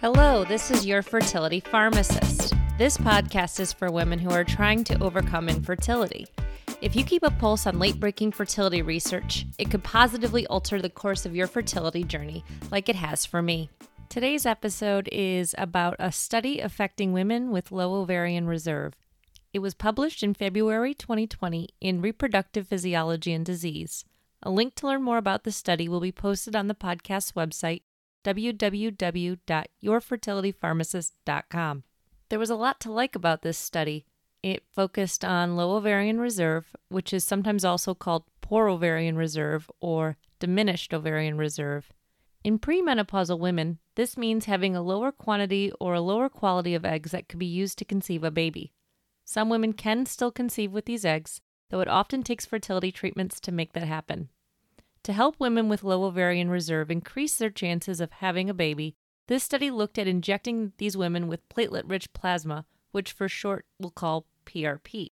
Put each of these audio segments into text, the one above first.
Hello, this is your fertility pharmacist. This podcast is for women who are trying to overcome infertility. If you keep a pulse on late breaking fertility research, it could positively alter the course of your fertility journey, like it has for me. Today's episode is about a study affecting women with low ovarian reserve. It was published in February 2020 in Reproductive Physiology and Disease. A link to learn more about the study will be posted on the podcast's website, www.yourfertilitypharmacist.com. There was a lot to like about this study. It focused on low ovarian reserve, which is sometimes also called poor ovarian reserve or diminished ovarian reserve. In premenopausal women, this means having a lower quantity or a lower quality of eggs that could be used to conceive a baby. Some women can still conceive with these eggs, though it often takes fertility treatments to make that happen. To help women with low ovarian reserve increase their chances of having a baby, this study looked at injecting these women with platelet rich plasma, which for short we'll call PRP.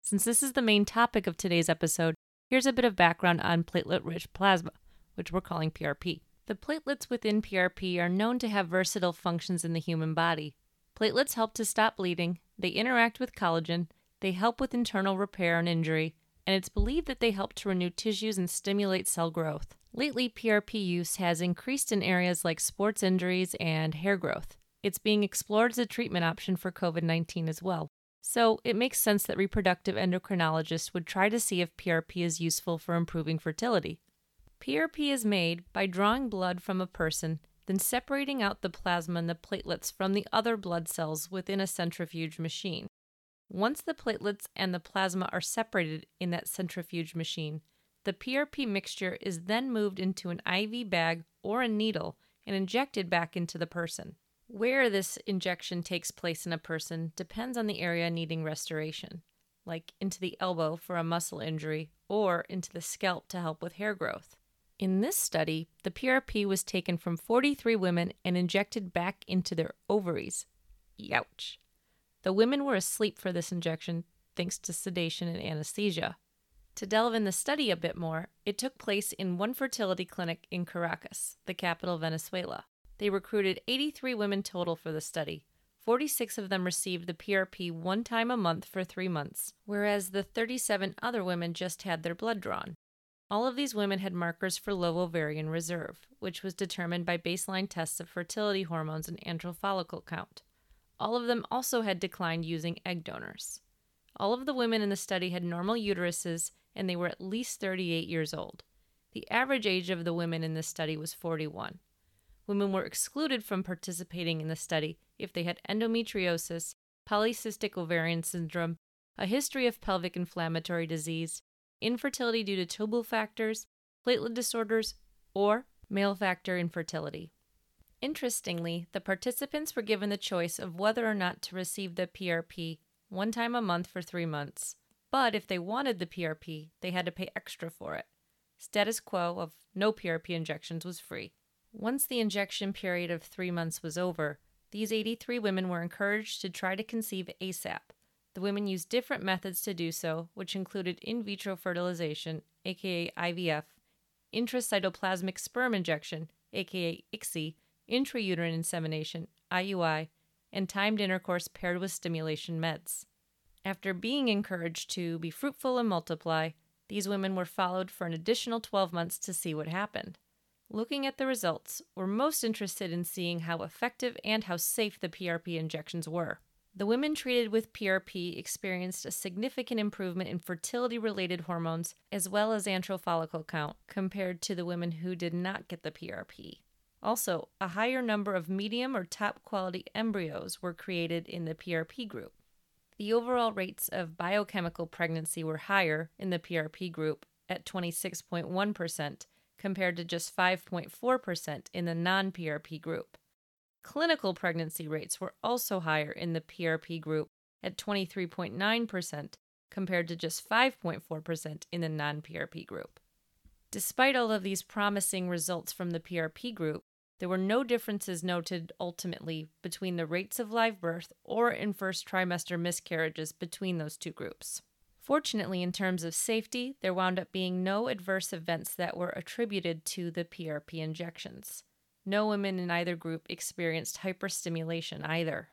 Since this is the main topic of today's episode, here's a bit of background on platelet rich plasma, which we're calling PRP. The platelets within PRP are known to have versatile functions in the human body. Platelets help to stop bleeding, they interact with collagen, they help with internal repair and injury, and it's believed that they help to renew tissues and stimulate cell growth. Lately, PRP use has increased in areas like sports injuries and hair growth. It's being explored as a treatment option for COVID 19 as well. So, it makes sense that reproductive endocrinologists would try to see if PRP is useful for improving fertility. PRP is made by drawing blood from a person, then separating out the plasma and the platelets from the other blood cells within a centrifuge machine. Once the platelets and the plasma are separated in that centrifuge machine, the PRP mixture is then moved into an IV bag or a needle and injected back into the person. Where this injection takes place in a person depends on the area needing restoration, like into the elbow for a muscle injury or into the scalp to help with hair growth. In this study, the PRP was taken from 43 women and injected back into their ovaries. Youch. The women were asleep for this injection thanks to sedation and anesthesia. To delve in the study a bit more, it took place in one fertility clinic in Caracas, the capital of Venezuela. They recruited 83 women total for the study. 46 of them received the PRP one time a month for three months, whereas the 37 other women just had their blood drawn. All of these women had markers for low ovarian reserve, which was determined by baseline tests of fertility hormones and antral follicle count. All of them also had declined using egg donors. All of the women in the study had normal uteruses and they were at least 38 years old. The average age of the women in this study was 41. Women were excluded from participating in the study if they had endometriosis, polycystic ovarian syndrome, a history of pelvic inflammatory disease, infertility due to tubal factors, platelet disorders, or male factor infertility. Interestingly, the participants were given the choice of whether or not to receive the PRP one time a month for three months, but if they wanted the PRP, they had to pay extra for it. Status quo of no PRP injections was free. Once the injection period of three months was over, these 83 women were encouraged to try to conceive ASAP, the women used different methods to do so, which included in vitro fertilization, aka IVF, intracytoplasmic sperm injection, aka ICSI, intrauterine insemination, IUI, and timed intercourse paired with stimulation meds. After being encouraged to be fruitful and multiply, these women were followed for an additional 12 months to see what happened. Looking at the results, we're most interested in seeing how effective and how safe the PRP injections were. The women treated with PRP experienced a significant improvement in fertility related hormones as well as antral follicle count compared to the women who did not get the PRP. Also, a higher number of medium or top quality embryos were created in the PRP group. The overall rates of biochemical pregnancy were higher in the PRP group at 26.1% compared to just 5.4% in the non PRP group. Clinical pregnancy rates were also higher in the PRP group at 23.9% compared to just 5.4% in the non PRP group. Despite all of these promising results from the PRP group, there were no differences noted ultimately between the rates of live birth or in first trimester miscarriages between those two groups. Fortunately, in terms of safety, there wound up being no adverse events that were attributed to the PRP injections. No women in either group experienced hyperstimulation either.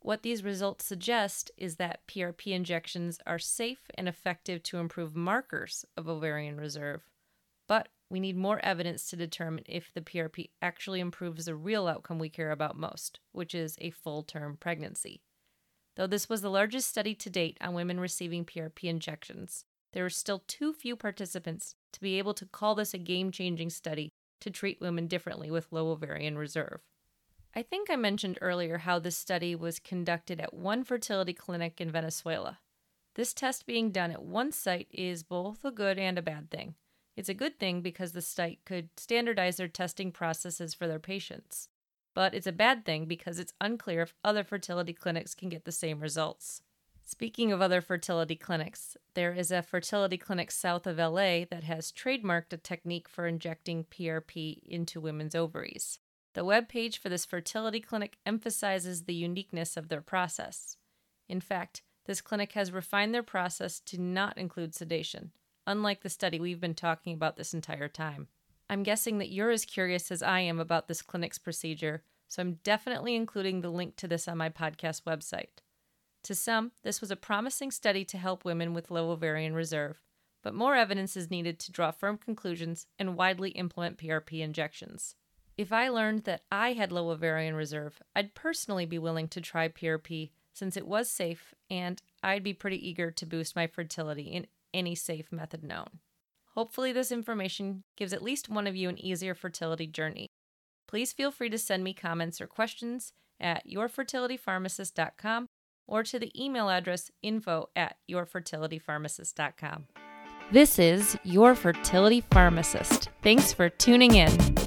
What these results suggest is that PRP injections are safe and effective to improve markers of ovarian reserve, but we need more evidence to determine if the PRP actually improves the real outcome we care about most, which is a full term pregnancy. Though this was the largest study to date on women receiving PRP injections, there are still too few participants to be able to call this a game changing study to treat women differently with low ovarian reserve. I think I mentioned earlier how this study was conducted at one fertility clinic in Venezuela. This test being done at one site is both a good and a bad thing. It's a good thing because the site could standardize their testing processes for their patients. But it's a bad thing because it's unclear if other fertility clinics can get the same results. Speaking of other fertility clinics, there is a fertility clinic south of LA that has trademarked a technique for injecting PRP into women's ovaries. The web page for this fertility clinic emphasizes the uniqueness of their process. In fact, this clinic has refined their process to not include sedation unlike the study we've been talking about this entire time. I'm guessing that you're as curious as I am about this clinic's procedure, so I'm definitely including the link to this on my podcast website. To some, this was a promising study to help women with low ovarian reserve, but more evidence is needed to draw firm conclusions and widely implement PRP injections. If I learned that I had low ovarian reserve, I'd personally be willing to try PRP since it was safe and I'd be pretty eager to boost my fertility in any safe method known. Hopefully, this information gives at least one of you an easier fertility journey. Please feel free to send me comments or questions at yourfertilitypharmacist.com or to the email address info at yourfertilitypharmacist.com. This is Your Fertility Pharmacist. Thanks for tuning in.